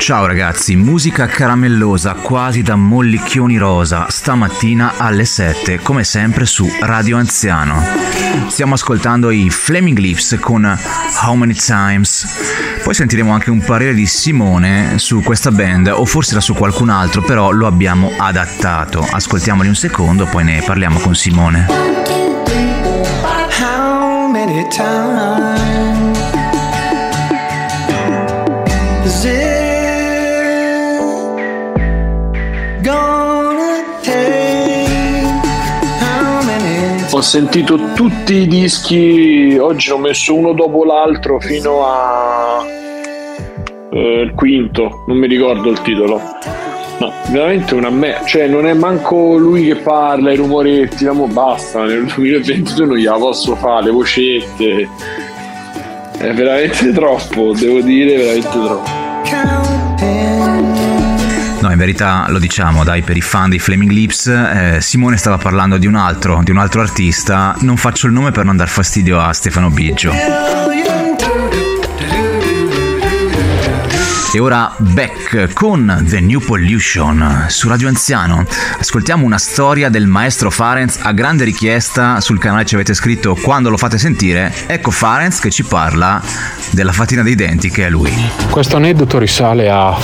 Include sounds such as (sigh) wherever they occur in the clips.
Ciao ragazzi, musica caramellosa quasi da mollicchioni rosa, stamattina alle 7, come sempre su Radio Anziano. Stiamo ascoltando i Flaming Lips con How Many Times. Poi sentiremo anche un parere di Simone su questa band, o forse era su qualcun altro, però lo abbiamo adattato. Ascoltiamoli un secondo, poi ne parliamo con Simone. How many times Ho sentito tutti i dischi, oggi ho messo uno dopo l'altro fino al eh, quinto, non mi ricordo il titolo. No, veramente una me, cioè non è manco lui che parla, i rumoretti, ma basta, nel 2022 non gliela posso fare, le vocette. È veramente (laughs) troppo, devo dire, veramente troppo. No, in verità lo diciamo, dai, per i fan dei Flaming Lips, eh, Simone stava parlando di un altro, di un altro artista. Non faccio il nome per non dar fastidio a Stefano Biggio. E ora Beck con The New Pollution su Radio Anziano. Ascoltiamo una storia del maestro Farenz a grande richiesta sul canale ci avete scritto quando lo fate sentire. Ecco Farenz che ci parla della fatina dei denti che è lui. Questo aneddoto risale a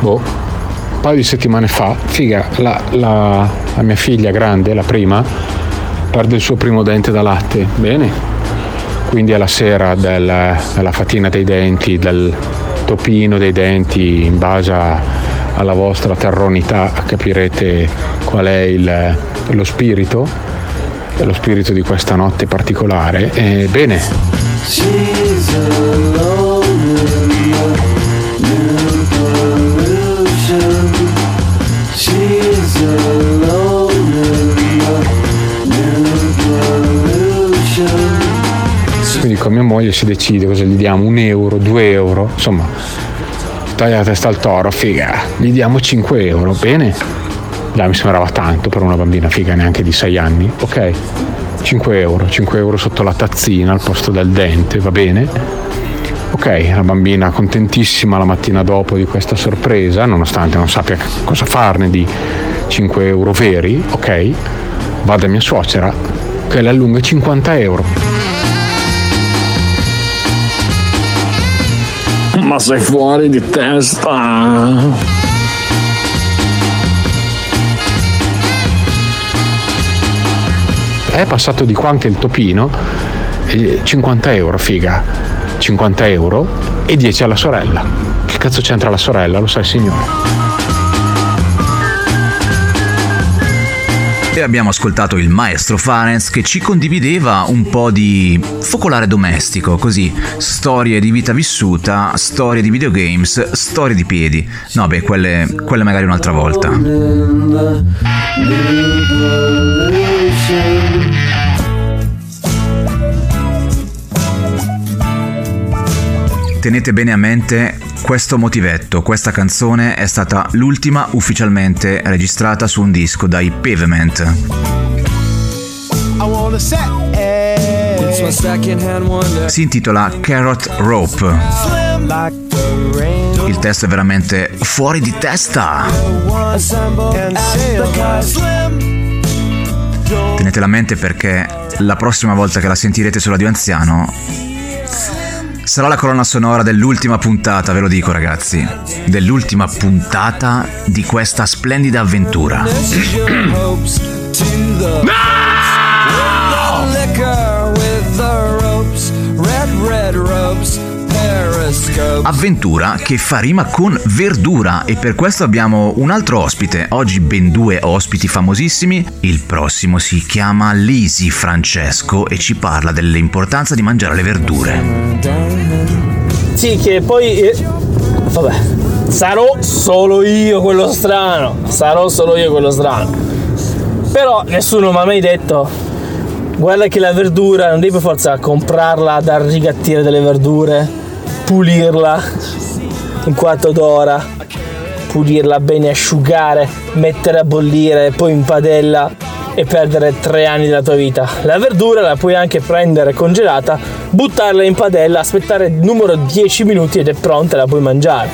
boh, un paio di settimane fa, figa, la, la, la mia figlia grande, la prima, perde il suo primo dente da latte. Bene, quindi alla sera del, della fatina dei denti, del topino dei denti, in base alla vostra terronità capirete qual è il, lo spirito, lo spirito di questa notte particolare. Ebbene. Con mia moglie si decide cosa gli diamo, un euro, due euro, insomma, taglia la testa al toro, figa, gli diamo 5 euro, bene? Dai, mi sembrava tanto per una bambina figa neanche di 6 anni, ok? 5 euro, 5 euro sotto la tazzina al posto del dente, va bene? Ok, la bambina contentissima la mattina dopo di questa sorpresa, nonostante non sappia cosa farne di 5 euro veri, ok? Va da mia suocera che le allunga 50 euro. Ma sei fuori di testa. È passato di qua anche il topino, 50 euro, figa, 50 euro e 10 alla sorella. Che cazzo c'entra la sorella, lo sa il signore. E abbiamo ascoltato il maestro Farenz che ci condivideva un po' di focolare domestico, così storie di vita vissuta, storie di videogames, storie di piedi. No, beh, quelle, quelle magari un'altra volta. Tenete bene a mente questo motivetto, questa canzone è stata l'ultima ufficialmente registrata su un disco dai Pavement. Si intitola Carrot Rope. Il testo è veramente fuori di testa. Tenetela a mente perché la prossima volta che la sentirete su Radio Anziano Sarà la colonna sonora dell'ultima puntata, ve lo dico ragazzi, dell'ultima puntata di questa splendida avventura. (coughs) Avventura che fa rima con verdura e per questo abbiamo un altro ospite, oggi ben due ospiti famosissimi. Il prossimo si chiama Lisi Francesco e ci parla dell'importanza di mangiare le verdure. Sì, che poi... Eh, vabbè, sarò solo io quello strano, sarò solo io quello strano. Però nessuno mi ha mai detto guarda che la verdura non devi per forza comprarla da rigattire delle verdure pulirla un quarto d'ora, pulirla bene, asciugare, mettere a bollire, poi in padella e perdere tre anni della tua vita. La verdura la puoi anche prendere congelata, buttarla in padella, aspettare numero 10 minuti ed è pronta, la puoi mangiare.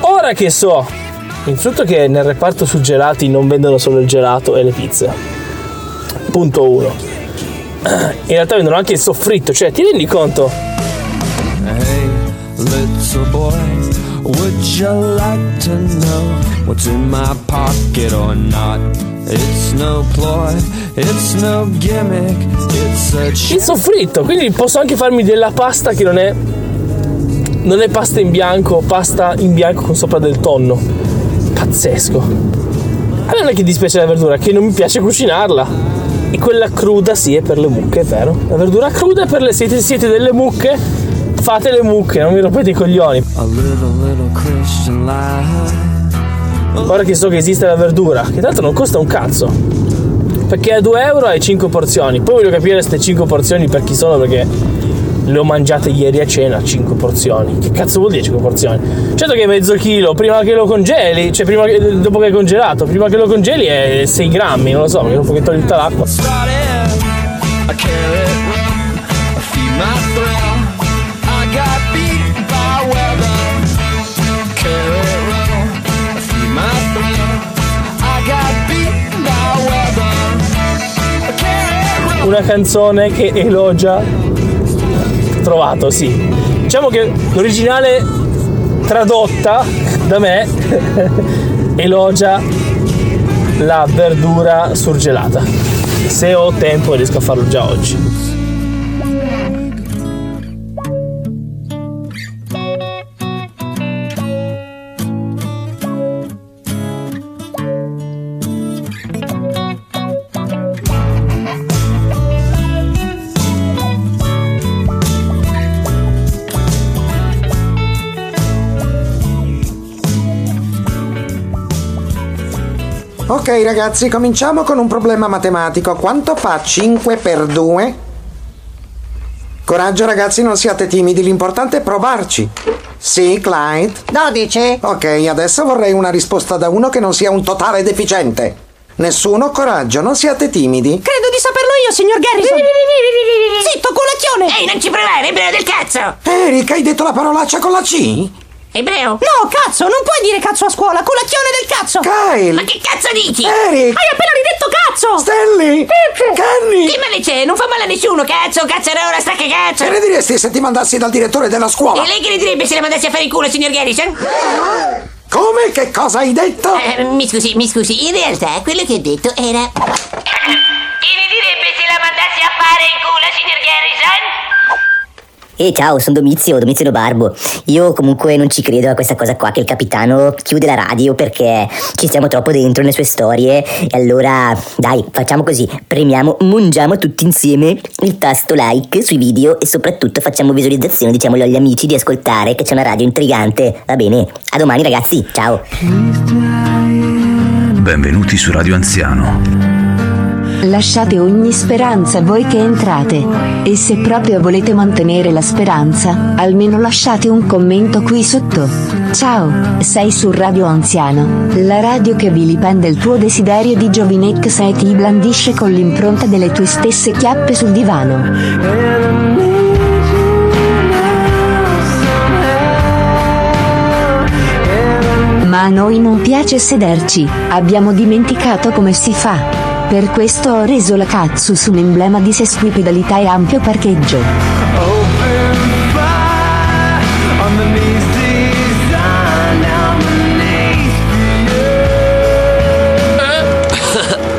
Ora che so, innanzitutto che nel reparto surgelati non vendono solo il gelato e le pizze. Punto 1. (clears throat) In realtà vendono anche il soffritto, cioè ti rendi conto? Hey, little boy, would you like to know what's in my pocket or not? It's no ploy, it's no gimmick, it's a Il soffritto, quindi posso anche farmi della pasta che non è non è pasta in bianco, pasta in bianco con sopra del tonno. Pazzesco. A me non è che dispiace la verdura, che non mi piace cucinarla. E quella cruda sì è per le mucche, è vero. La verdura cruda è per le siete, siete delle mucche. Fate le mucche, non mi rompete i coglioni. a little, little Christian lie. Ora che so che esiste la verdura, che tanto non costa un cazzo. Perché a 2 euro hai 5 porzioni. Poi voglio capire queste 5 porzioni per chi sono perché le ho mangiate ieri a cena 5 porzioni. Che cazzo vuol dire 5 porzioni? Certo che mezzo chilo prima che lo congeli, cioè prima che, dopo che è congelato, prima che lo congeli è 6 grammi, non lo so, perché dopo che togli tutta l'acqua. Una canzone che elogia. Trovato, sì. Diciamo che l'originale tradotta da me (laughs) elogia la verdura surgelata. Se ho tempo riesco a farlo già oggi. Ok ragazzi, cominciamo con un problema matematico. Quanto fa 5 per 2? Coraggio ragazzi, non siate timidi, l'importante è provarci. Sì, Clyde? 12. Ok, adesso vorrei una risposta da uno che non sia un totale deficiente. Nessuno coraggio, non siate timidi. Credo di saperlo io, signor Garrison. (laughs) Zitto, culacchione. Ehi, non ci provare, ebreo del cazzo! Eric, hai detto la parolaccia con la C? Ebreo? No, cazzo, non puoi dire cazzo a scuola, culacchione del cazzo. Kyle! Ma che cazzo dici? Eric! Hai appena ridetto cazzo. Stanley! Kenny! Che male c'è? Non fa male a nessuno, cazzo, cazzarola, sta che cazzo! Che ne diresti se ti mandassi dal direttore della scuola? E lei che ne direbbe se la mandassi a fare in culo, signor Garrison? Come? Che cosa hai detto? Eh, mi scusi, mi scusi, in realtà quello che ho detto era... Che ne direbbe se la mandassi a fare in culo, signor Garrison? E ciao, sono Domizio, Domizio Barbo. Io comunque non ci credo a questa cosa qua che il capitano chiude la radio perché ci stiamo troppo dentro nelle sue storie. E allora, dai, facciamo così, premiamo, mungiamo tutti insieme il tasto like sui video e soprattutto facciamo visualizzazione, diciamolo agli amici di ascoltare che c'è una radio intrigante. Va bene, a domani ragazzi, ciao. Benvenuti su Radio Anziano. Lasciate ogni speranza voi che entrate. E se proprio volete mantenere la speranza, almeno lasciate un commento qui sotto. Ciao, sei su Radio Anziano, la radio che vilipende il tuo desiderio di giovinezza e ti blandisce con l'impronta delle tue stesse chiappe sul divano. Ma a noi non piace sederci, abbiamo dimenticato come si fa. Per questo ho reso la cazzo su un emblema di sesquipedalità e ampio parcheggio. (laughs)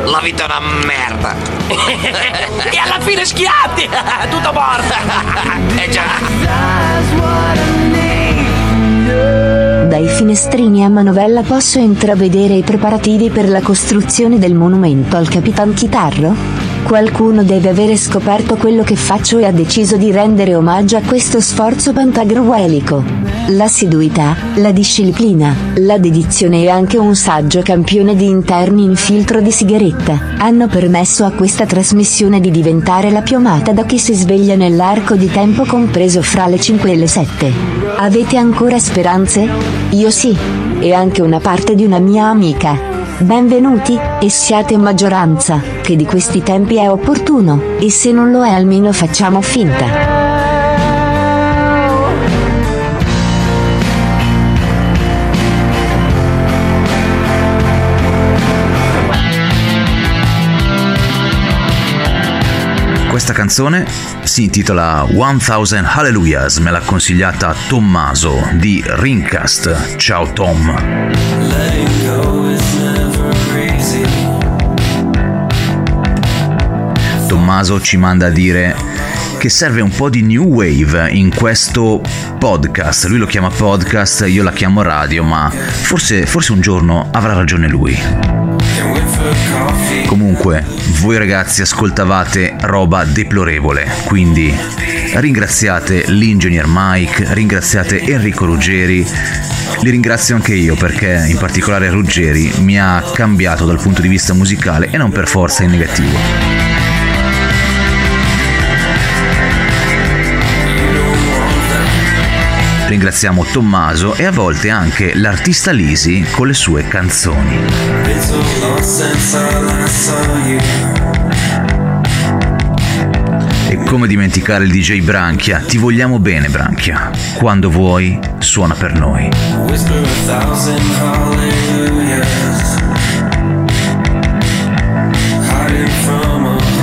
La vita è una merda! (laughs) e alla fine schiatti! (laughs) Tutto morto! eh già! Dai finestrini a manovella posso intravedere i preparativi per la costruzione del monumento al Capitan Chitarro? Qualcuno deve avere scoperto quello che faccio e ha deciso di rendere omaggio a questo sforzo pantagruelico. L'assiduità, la disciplina, la dedizione e anche un saggio campione di interni in filtro di sigaretta hanno permesso a questa trasmissione di diventare la più da chi si sveglia nell'arco di tempo compreso fra le 5 e le 7. Avete ancora speranze? Io sì, e anche una parte di una mia amica. Benvenuti, e siate maggioranza, che di questi tempi è opportuno, e se non lo è almeno facciamo finta. Questa canzone si intitola 1000 Hallelujahs, me l'ha consigliata Tommaso di Ringcast. Ciao Tom. Tommaso ci manda a dire che serve un po' di new wave in questo podcast. Lui lo chiama podcast, io la chiamo radio, ma forse, forse un giorno avrà ragione lui. Comunque, voi ragazzi ascoltavate roba deplorevole, quindi ringraziate l'ingegner Mike, ringraziate Enrico Ruggeri, li ringrazio anche io perché in particolare Ruggeri mi ha cambiato dal punto di vista musicale e non per forza in negativo. Ringraziamo Tommaso e a volte anche l'artista Lisi con le sue canzoni. Come dimenticare il DJ Branchia? Ti vogliamo bene Branchia. Quando vuoi, suona per noi.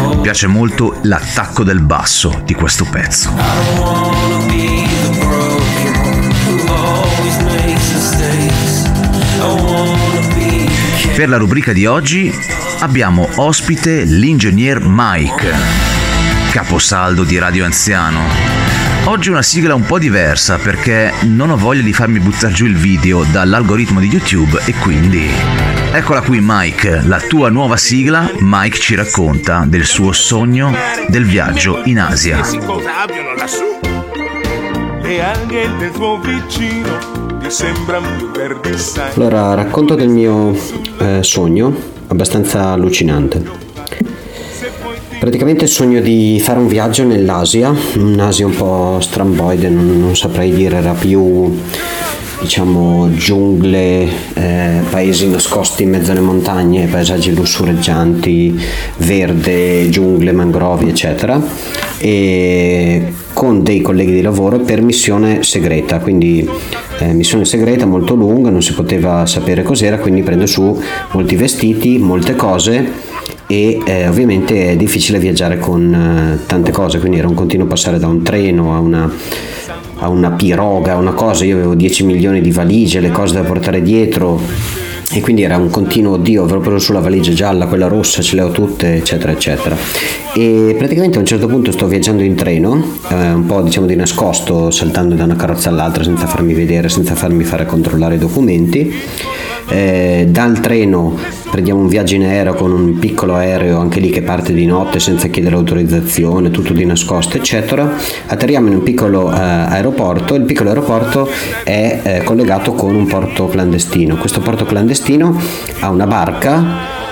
Mi piace molto l'attacco del basso di questo pezzo. Per la rubrica di oggi abbiamo ospite l'ingegner Mike, caposaldo di Radio Anziano. Oggi una sigla un po' diversa perché non ho voglia di farmi buttare giù il video dall'algoritmo di YouTube e quindi... Eccola qui Mike, la tua nuova sigla. Mike ci racconta del suo sogno del viaggio in Asia. e Allora, racconto del mio eh, sogno, abbastanza allucinante. Praticamente sogno di fare un viaggio nell'Asia, un'Asia un po' stramboide, non, non saprei dire, era più diciamo giungle, eh, paesi nascosti in mezzo alle montagne, paesaggi lussureggianti, verde, giungle, mangrovi, eccetera. E con dei colleghi di lavoro per missione segreta, quindi eh, missione segreta molto lunga, non si poteva sapere cos'era, quindi prendo su molti vestiti, molte cose e eh, ovviamente è difficile viaggiare con eh, tante cose, quindi era un continuo passare da un treno a una, a una piroga, a una cosa, io avevo 10 milioni di valigie, le cose da portare dietro e quindi era un continuo oddio, avrò preso sulla valigia gialla, quella rossa, ce le ho tutte, eccetera, eccetera. E praticamente a un certo punto sto viaggiando in treno, eh, un po' diciamo di nascosto, saltando da una carrozza all'altra senza farmi vedere, senza farmi fare controllare i documenti. Eh, dal treno prendiamo un viaggio in aereo con un piccolo aereo anche lì che parte di notte senza chiedere autorizzazione, tutto di nascosto eccetera. Atterriamo in un piccolo eh, aeroporto, il piccolo aeroporto è eh, collegato con un porto clandestino. Questo porto clandestino ha una barca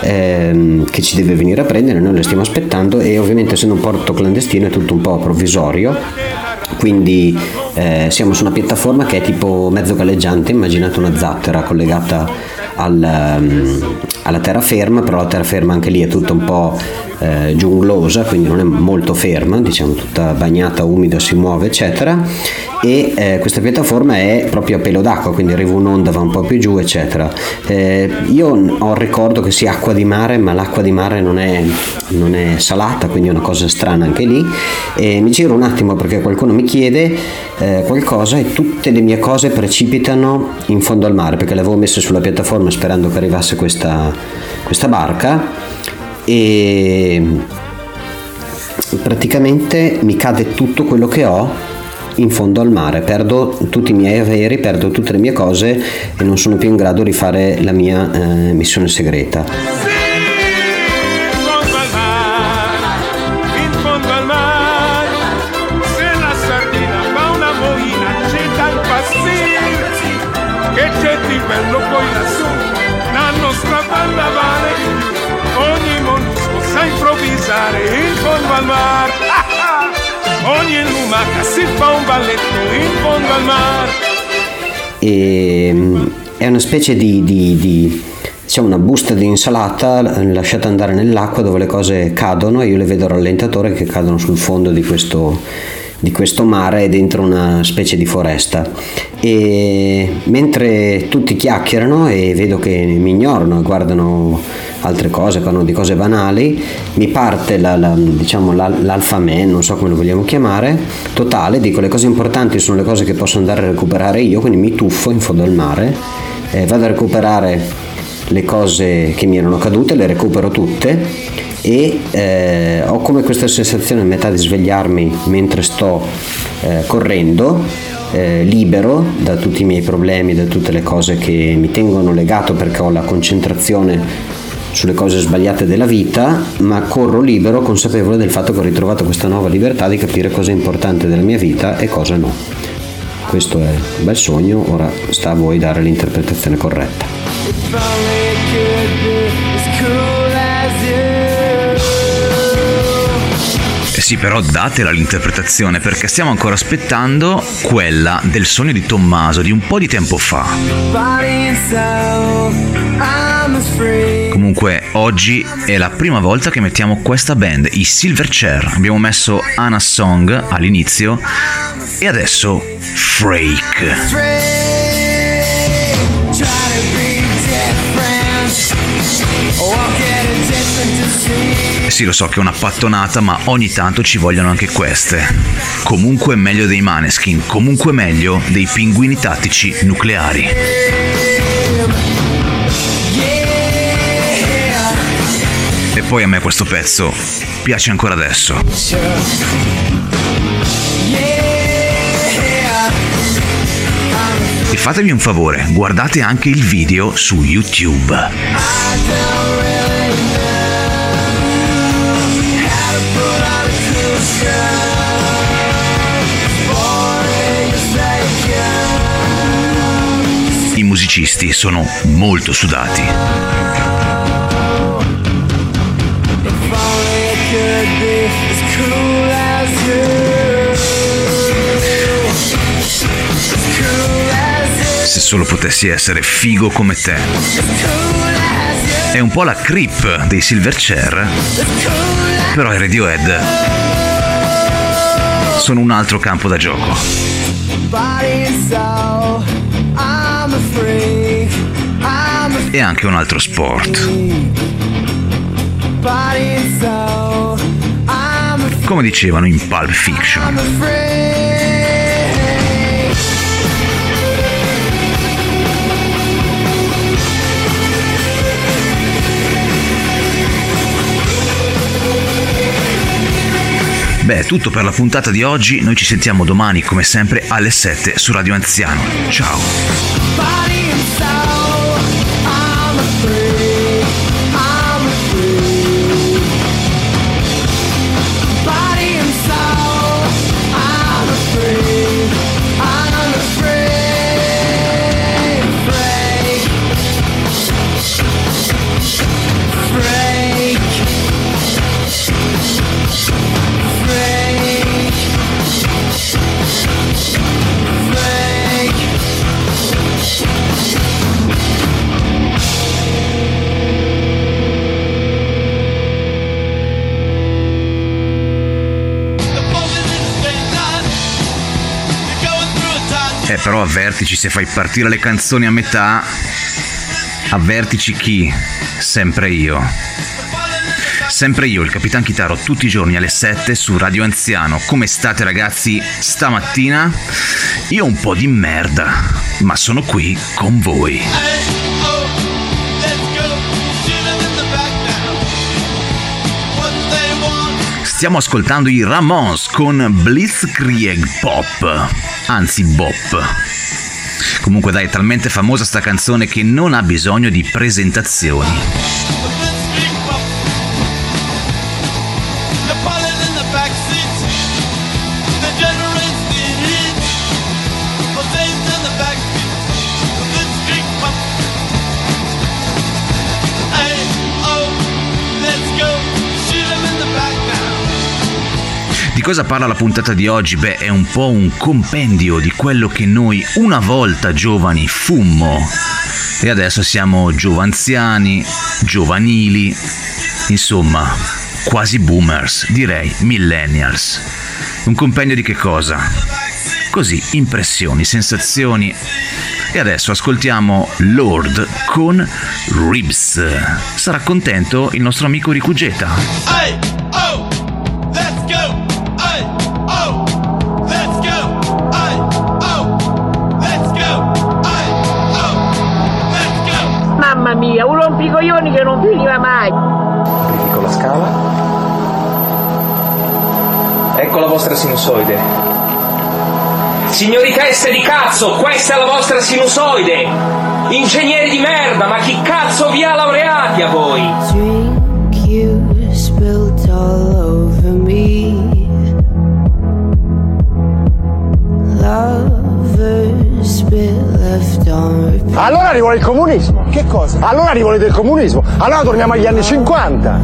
ehm, che ci deve venire a prendere, noi la stiamo aspettando e ovviamente essendo un porto clandestino è tutto un po' provvisorio quindi eh, siamo su una piattaforma che è tipo mezzo galleggiante, immaginate una zattera collegata al, um, alla terraferma, però la terraferma anche lì è tutta un po' eh, giunglosa, quindi non è molto ferma, diciamo tutta bagnata, umida, si muove, eccetera. E eh, questa piattaforma è proprio a pelo d'acqua, quindi arriva un'onda, va un po' più giù, eccetera. Eh, io ho il ricordo che sia acqua di mare, ma l'acqua di mare non è, non è salata, quindi è una cosa strana anche lì. E mi giro un attimo perché qualcuno mi chiede eh, qualcosa e tutte le mie cose precipitano in fondo al mare perché le avevo messe sulla piattaforma sperando che arrivasse questa, questa barca e praticamente mi cade tutto quello che ho in fondo al mare, perdo tutti i miei averi, perdo tutte le mie cose e non sono più in grado di fare la mia eh, missione segreta. Al ah! (laughs) ogni lumaca si fa un balletto in fondo al mare e mm, è una specie di, di- di- diciamo una busta di insalata lasciata andare nell'acqua dove le cose cadono e io le vedo rallentatore che cadono sul fondo di questo, di questo mare dentro una specie di foresta. E mentre tutti chiacchierano e vedo che mi ignorano e guardano altre cose, parlano di cose banali, mi parte la, la, diciamo, la, l'alfa man, non so come lo vogliamo chiamare, totale, dico le cose importanti sono le cose che posso andare a recuperare io, quindi mi tuffo in fondo al mare, eh, vado a recuperare le cose che mi erano cadute, le recupero tutte e eh, ho come questa sensazione a metà di svegliarmi mentre sto eh, correndo eh, libero da tutti i miei problemi, da tutte le cose che mi tengono legato perché ho la concentrazione sulle cose sbagliate della vita, ma corro libero consapevole del fatto che ho ritrovato questa nuova libertà di capire cosa è importante della mia vita e cosa no. Questo è un bel sogno, ora sta a voi dare l'interpretazione corretta. Eh sì, però datela l'interpretazione perché stiamo ancora aspettando quella del sogno di Tommaso di un po' di tempo fa. Comunque oggi è la prima volta che mettiamo questa band, i Silverchair. Abbiamo messo Anna Song all'inizio e adesso Freak. Try to be Sì, lo so che è una pattonata, ma ogni tanto ci vogliono anche queste. Comunque meglio dei Maneskin, comunque meglio dei pinguini tattici nucleari. E poi a me questo pezzo piace ancora adesso. Fatevi un favore, guardate anche il video su YouTube. I musicisti sono molto sudati. Solo potessi essere figo come te. È un po' la creep dei Silverchair, As cool però i Radiohead sono un altro campo da gioco. E anche un altro sport. Come dicevano in Pulp Fiction. Beh, è tutto per la puntata di oggi. Noi ci sentiamo domani, come sempre, alle 7 su Radio Anziano. Ciao! Eh, però avvertici se fai partire le canzoni a metà. Avvertici chi? Sempre io. Sempre io, il Capitan Chitaro, tutti i giorni alle 7 su Radio Anziano. Come state ragazzi stamattina? Io un po' di merda, ma sono qui con voi. Stiamo ascoltando i Ramones con Blitzkrieg Pop, anzi Bop. Comunque dai, è talmente famosa sta canzone che non ha bisogno di presentazioni. Cosa parla la puntata di oggi? Beh, è un po' un compendio di quello che noi una volta giovani fummo e adesso siamo giovanziani, giovanili, insomma, quasi boomers, direi millennials. Un compendio di che cosa? Così, impressioni, sensazioni. E adesso ascoltiamo Lord con Ribs. Sarà contento il nostro amico Ricugeta. Hey, vostra sinusoide. Signori teste di cazzo, questa è la vostra sinusoide! Ingegneri di merda, ma chi cazzo vi ha laureati a voi? drink you spilled all over me. Lovers spit left on repeat. Allora rivuole il comunismo. Che cosa? Allora rivuole il comunismo. Allora torniamo agli anni 50.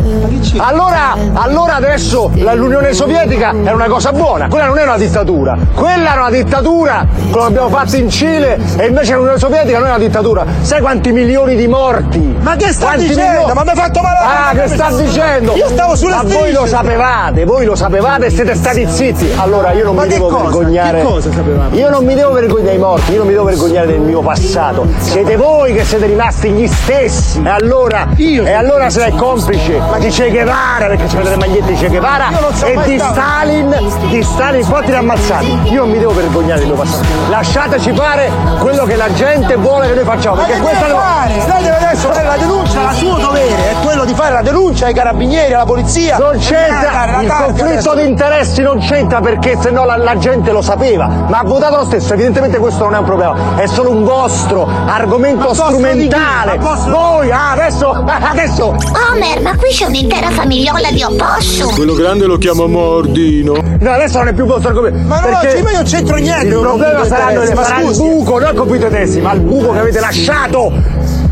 Allora, allora adesso l'Unione Sovietica è una cosa buona. Quella non è una dittatura. Quella era una dittatura, che abbiamo fatto in Cile, e invece l'Unione Sovietica non è una dittatura. Sai quanti milioni di morti? Ma che sta Quanti dicendo? milioni- Ma mi ha fatto male Ah, che sta dicendo? Io stavo sulle Ma voi lo sapevate, voi lo sapevate e siete stati zitti. Allora io non Ma mi devo cosa? vergognare. Che cosa sapevamo? Io non mi devo vergognare dei morti, io non mi devo vergognare del mio passato. Siete voi che siete rimasti gli stessi. E allora, e allora sei complice di Che Guevara, perché c'avete le magliette di Che Guevara Io so e di stato. Stalin, di Stalin, quanti ne ammazzati? Io non mi devo vergognare del mio passato. Lasciateci fare quello che la gente vuole che noi facciamo. Ma Perché che questa deve fare? Lei deve adesso fare la denuncia, il suo dovere è quello di fare la denuncia ai carabinieri, alla polizia. Non c'entra, la il conflitto di interessi non c'entra perché se no la, la gente lo sapeva, ma ha votato lo stesso, evidentemente questo non è un problema, è solo un vostro argomento Ma strumentale. Di chi? Ma vostro- Voi, ah, adesso, (laughs) adesso. Homer, ma qui c'è un'intera famigliola di opossum. Quello grande lo chiamo Mordino. No, adesso non è più vostro argomento. Ma no, perché ma io non c'entro niente Il problema saranno, sarà il buco, non il di interessi, ma il buco che avete lasciato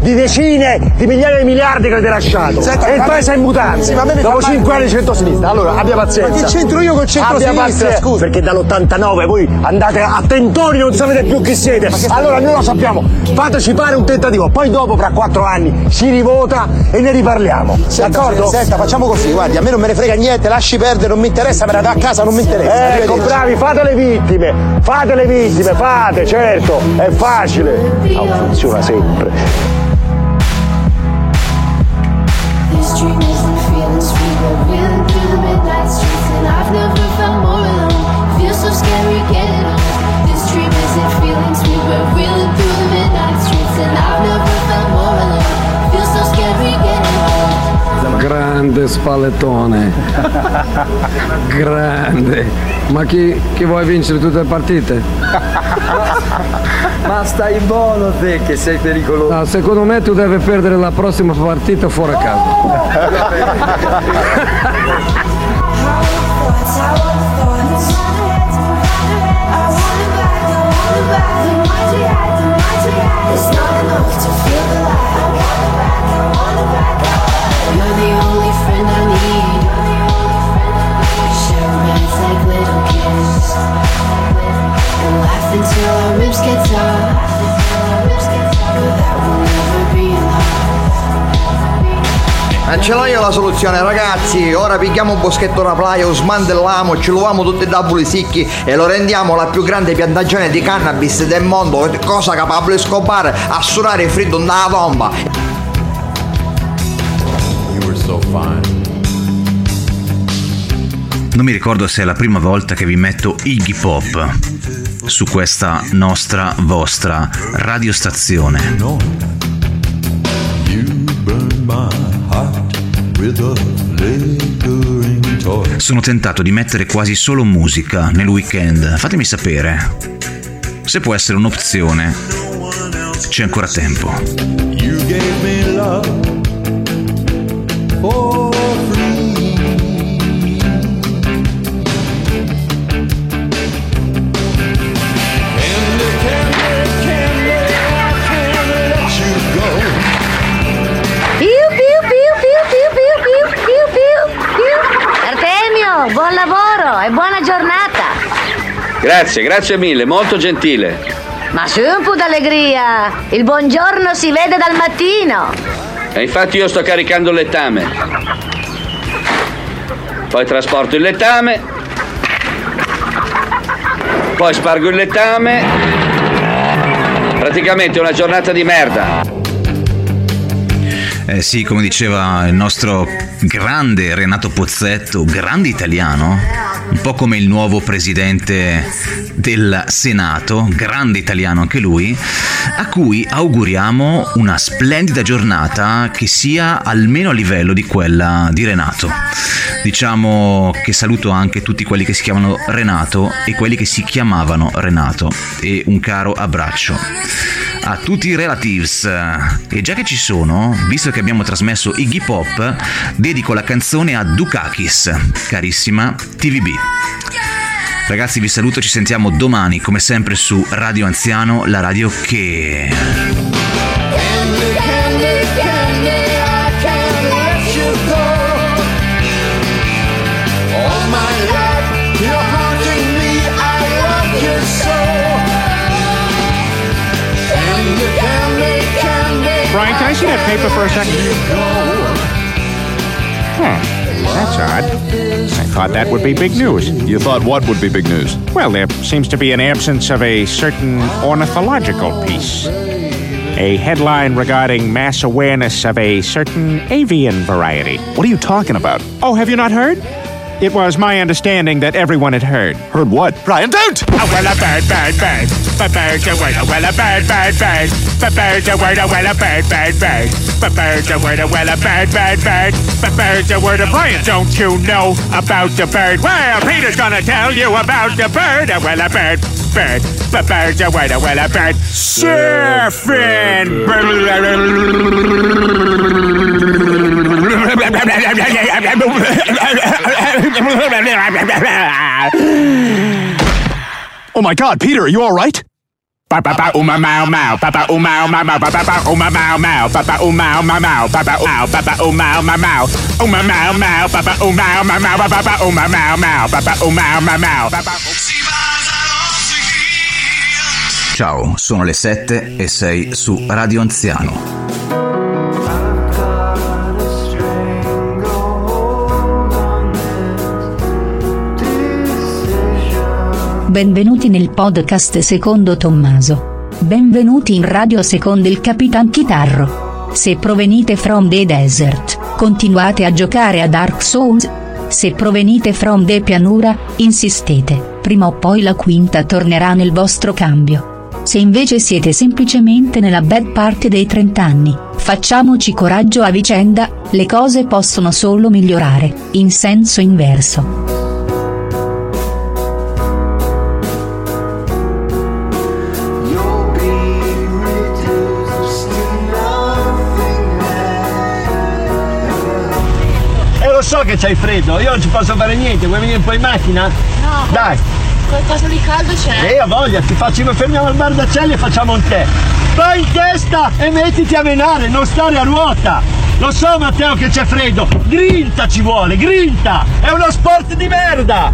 di decine di migliaia di miliardi che avete lasciato. Senta, e il ma- paese è in mutande. Sì, ma Dopo fa male. 5 anni di centrosinistra. Allora, abbia pazienza. Ma che c'entro io col centrosinistra, Abbia pazienza, scusi? Perché dall'89 voi andate a tentoni, non sapete più chi siete. Allora noi lo sappiamo. Fateci fare un tentativo, poi dopo, fra 4 anni, si rivota e ne riparliamo. Senta, D'accordo? Senta, facciamo così, guardi, a me non me ne frega niente, lasci perdere, non mi interessa, me la dà a casa, non mi interessa. Ecco, Arrivederci. bravi, fate le vittime, fate le vittime, fate, certo, è facile. Ah, funziona sempre. Grande spallettone. Grande. Ma chi, chi vuole vincere tutte le partite? Ma stai buono te che sei pericoloso. No, secondo me tu devi perdere la prossima partita fuori a casa. You're the only non ce l'ho io la soluzione ragazzi, ora pigliamo un boschetto da plaio, smantelliamo, ce lo amo tutti i tabuli sicchi e lo rendiamo la più grande piantagione di cannabis del mondo, cosa che Pablo Escobar assurare fritto da bomba. So fine. Non mi ricordo se è la prima volta che vi metto Iggy Pop su questa nostra vostra radiostazione. Sono tentato di mettere quasi solo musica nel weekend. Fatemi sapere. Se può essere un'opzione, c'è ancora tempo. You gave me love Grazie, grazie mille, molto gentile. Ma su un po' d'allegria. Il buongiorno si vede dal mattino. E infatti io sto caricando il lettame. Poi trasporto il lettame poi spargo il letame. Praticamente una giornata di merda. Eh sì, come diceva il nostro grande Renato Pozzetto, grande italiano, po' come il nuovo presidente del Senato, grande italiano anche lui, a cui auguriamo una splendida giornata che sia almeno a livello di quella di Renato. Diciamo che saluto anche tutti quelli che si chiamano Renato e quelli che si chiamavano Renato e un caro abbraccio a tutti i relatives. E già che ci sono, visto che abbiamo trasmesso Iggy Pop, dedico la canzone a Dukakis, carissima TVB. Ragazzi vi saluto, ci sentiamo domani come sempre su Radio Anziano, la radio che... Brian, can I see that paper for a second? Huh. That's odd. Thought that would be big news. You thought what would be big news? Well, there seems to be an absence of a certain ornithological piece. A headline regarding mass awareness of a certain avian variety. What are you talking about? Oh, have you not heard? It was my understanding that everyone had heard. Heard what? Brian, don't! Oh, well, a bird, bird, bird. But bird's a word, well, a bird, bird, bird. But bird's a word, well, a bird, bird, bird. But bird's a word, well, a bird, bird, bird. But bird's a word, Brian, don't you know about the bird? Well, Peter's gonna tell you about the bird. Well, a bird, bird. But bird's a word, well, a bird. Surfing. (laughs) Oh my god, Peter, are you alright? Ba ba uma mau mau ba ba uma mau ba uma mau mau ba ba uma mau ba mau ba ba uma mau uma mau mau ba ba uma mau ba uma mau mau ba ba uma mau Ciao, sono le 7 e sei su Radio Anziano. Benvenuti nel podcast secondo Tommaso. Benvenuti in radio secondo il Capitan Chitarro. Se provenite from the desert, continuate a giocare a Dark Souls. Se provenite from the pianura, insistete, prima o poi la quinta tornerà nel vostro cambio. Se invece siete semplicemente nella bad parte dei 30 anni, facciamoci coraggio a vicenda, le cose possono solo migliorare, in senso inverso. So che c'hai freddo, io non ci posso fare niente, vuoi venire un po' in macchina? No. Dai, Qualcosa di caldo c'è? e a voglia, ti faccio, fermiamo al bar d'acciaio e facciamo un tè. Vai in testa e mettiti a menare, non stare a ruota. Lo so Matteo che c'è freddo, grinta ci vuole, grinta! È uno sport di merda!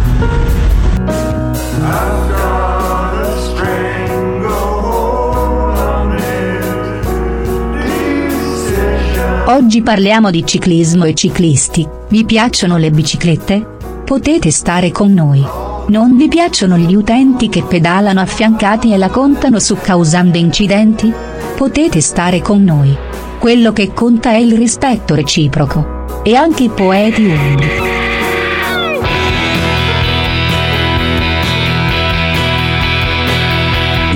Oggi parliamo di ciclismo e ciclisti. Vi piacciono le biciclette? Potete stare con noi. Non vi piacciono gli utenti che pedalano affiancati e la contano su causando incidenti? Potete stare con noi. Quello che conta è il rispetto reciproco. E anche i poeti umili.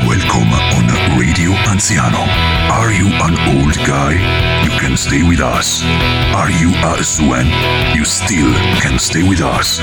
Welcome on Radio Anziano. Are you an old guy? Can stay with us. Are you Swen? You still can stay with us.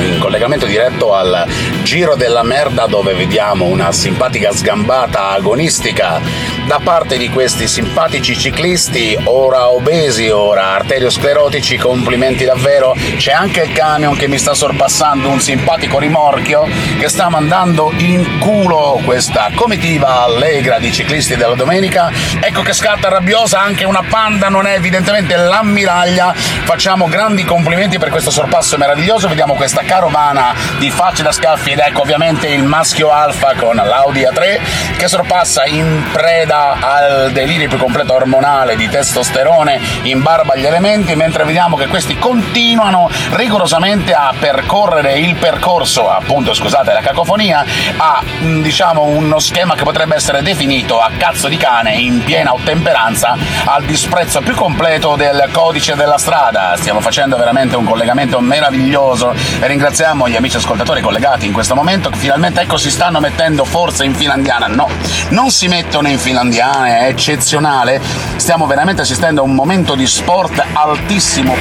in collegamento diretto al Giro della Merda dove vediamo una simpatica sgambata agonistica da parte di questi simpatici ciclisti, ora obesi, ora arteriosclerotici, complimenti davvero. C'è anche il camion che mi sta sorpassando un simpatico rimorchio che sta mandando in culo questa comitiva allegra di ciclisti della domenica. Ecco che scatta rabbiosa anche una panda, non è evidentemente l'ammiraglia. Facciamo grandi complimenti per questo sorpasso meraviglioso. Vediamo questa carovana di facce da scaffi ed ecco ovviamente il maschio alfa con l'Audi A3 che sorpassa in preda al delirio più completo ormonale di testosterone in barba agli elementi, mentre vediamo che questi continuano rigorosamente a percorrere il percorso, appunto scusate la cacofonia, a mh, diciamo uno schema che potrebbe essere definito a cazzo di cane in piena ottemperanza al disprezzo più completo del codice della strada. Stiamo facendo veramente un collegamento meraviglioso e ringraziamo gli amici ascoltatori collegati in questo momento che finalmente ecco si stanno mettendo forse in finlandiana. No, non si mettono in finlandiana, è eccezionale. Stiamo veramente assistendo a un momento di sport altissimo.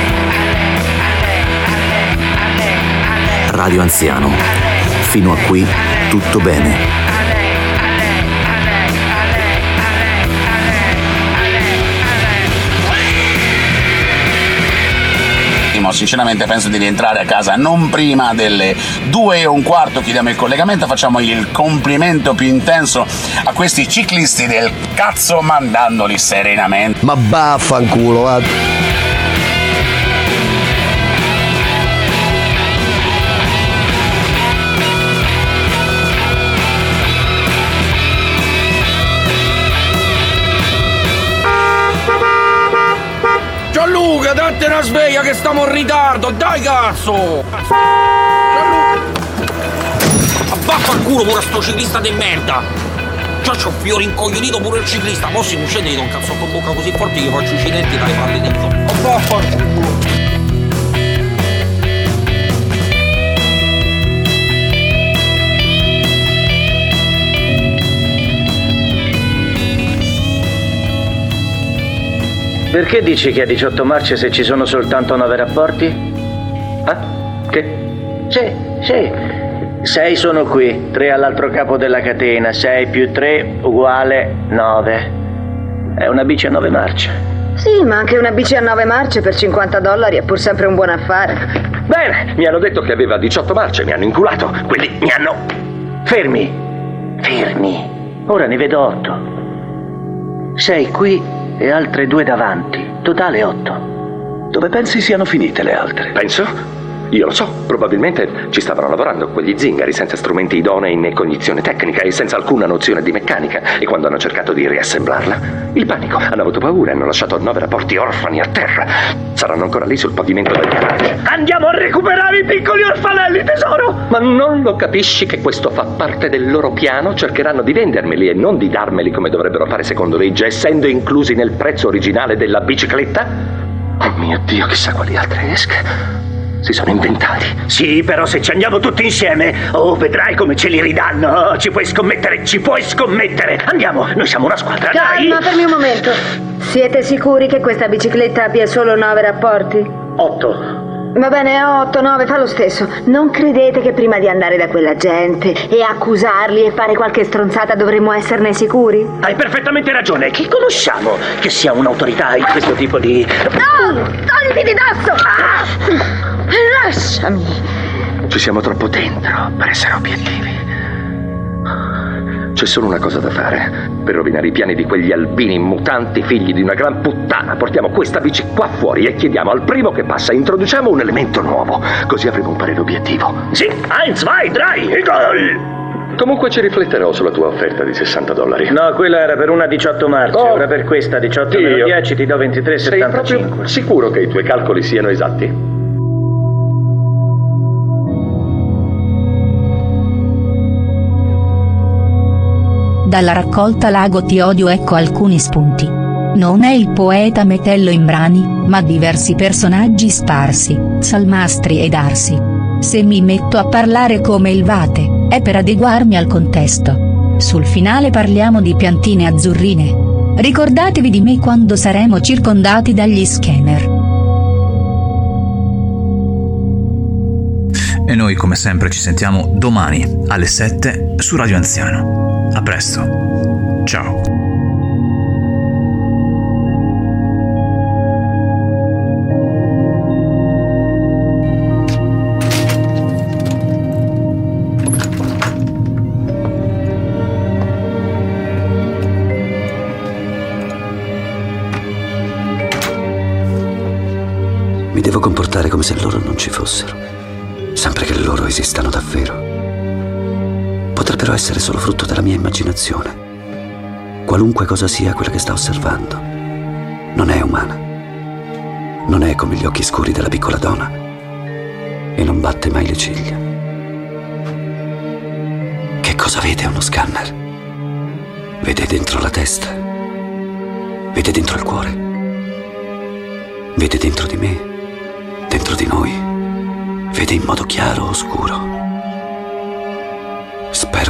Radio Anziano. Fino a qui tutto bene. Sinceramente penso di rientrare a casa non prima delle due e un quarto, chiudiamo il collegamento, facciamo il complimento più intenso a questi ciclisti del cazzo mandandoli serenamente. Ma vaffanculo, va. Gianluca, date una sveglia che stiamo in ritardo, dai cazzo! Gianluca! Vaffanculo pure sto ciclista di merda! Già c'ho fiore incoglionito pure il ciclista, mo si mi scende di un cazzo con bocca così forte che io faccio i denti dalle palle dentro. Oh, vaffanculo! Perché dici che a 18 marce se ci sono soltanto 9 rapporti? Ah? Che? Sì, sì. 6 sono qui, 3 all'altro capo della catena, 6 più 3 uguale 9. È una bici a 9 marce. Sì, ma anche una bici a 9 marce per 50 dollari è pur sempre un buon affare. Bene, mi hanno detto che aveva 18 marce, mi hanno inculato. Quelli mi hanno... Fermi! Fermi! Ora ne vedo 8. 6 qui e altre due davanti. Totale 8. Dove pensi siano finite le altre? Penso? Io lo so, probabilmente ci stavano lavorando quegli zingari senza strumenti idonei né cognizione tecnica e senza alcuna nozione di meccanica e quando hanno cercato di riassemblarla, il panico, hanno avuto paura e hanno lasciato nove rapporti orfani a terra. Saranno ancora lì sul pavimento del garage. Andiamo a recuperare i piccoli orfanelli, tesoro! Ma non lo capisci che questo fa parte del loro piano? Cercheranno di vendermeli e non di darmeli come dovrebbero fare secondo legge, essendo inclusi nel prezzo originale della bicicletta? Oh mio Dio, chissà quali altre esche si sono inventati. Sì, però se ci andiamo tutti insieme, oh, vedrai come ce li ridanno. Ci puoi scommettere, ci puoi scommettere. Andiamo, noi siamo una squadra, dai! Calma, fermi un momento. Siete sicuri che questa bicicletta abbia solo 9 rapporti? 8. Va bene, 8, 9, fa lo stesso. Non credete che prima di andare da quella gente e accusarli e fare qualche stronzata dovremmo esserne sicuri? Hai perfettamente ragione. Chi conosciamo che sia un'autorità in questo tipo di... No! Togliti di dosso! Ah! Lasciami! Ci siamo troppo dentro per essere obiettivi. C'è solo una cosa da fare. Per rovinare i piani di quegli albini mutanti figli di una gran puttana, portiamo questa bici qua fuori e chiediamo al primo che passa, introduciamo un elemento nuovo. Così avremo un parere obiettivo. Sì, eins, zwei, drei, gol! Comunque ci rifletterò sulla tua offerta di 60 dollari. No, quella era per una 18 marce, Oh. ora per questa 18 meno Dio. 10 ti do 23,75. Sei proprio sicuro che i tuoi calcoli siano esatti? Dalla raccolta Lago ti odio ecco alcuni spunti. Non è il poeta Metello in brani, ma diversi personaggi sparsi, Salmastri ed Arsi. Se mi metto a parlare come il Vate, è per adeguarmi al contesto. Sul finale parliamo di piantine azzurrine. Ricordatevi di me quando saremo circondati dagli scanner. E noi come sempre ci sentiamo domani alle 7 su Radio Anziano. A presto. Ciao. Mi devo comportare come se loro non ci fossero, sempre che loro esistano davvero. Potrebbero essere solo frutto della mia immaginazione. qualunque cosa sia quella che sta osservando, non è umana. Non è come gli occhi scuri della piccola donna e non batte mai le ciglia. Che cosa vede uno scanner? Vede dentro la testa, vede dentro il cuore, vede dentro di me, dentro di noi, vede in modo chiaro o scuro.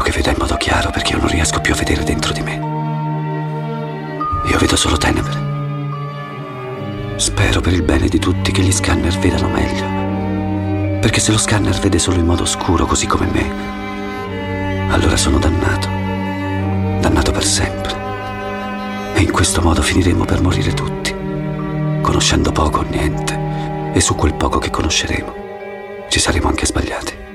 Che veda in modo chiaro perché io non riesco più a vedere dentro di me. Io vedo solo tenebre. Spero per il bene di tutti che gli scanner vedano meglio. Perché se lo scanner vede solo in modo scuro così come me, allora sono dannato. Dannato per sempre. E in questo modo finiremo per morire tutti, conoscendo poco o niente. E su quel poco che conosceremo, ci saremo anche sbagliati.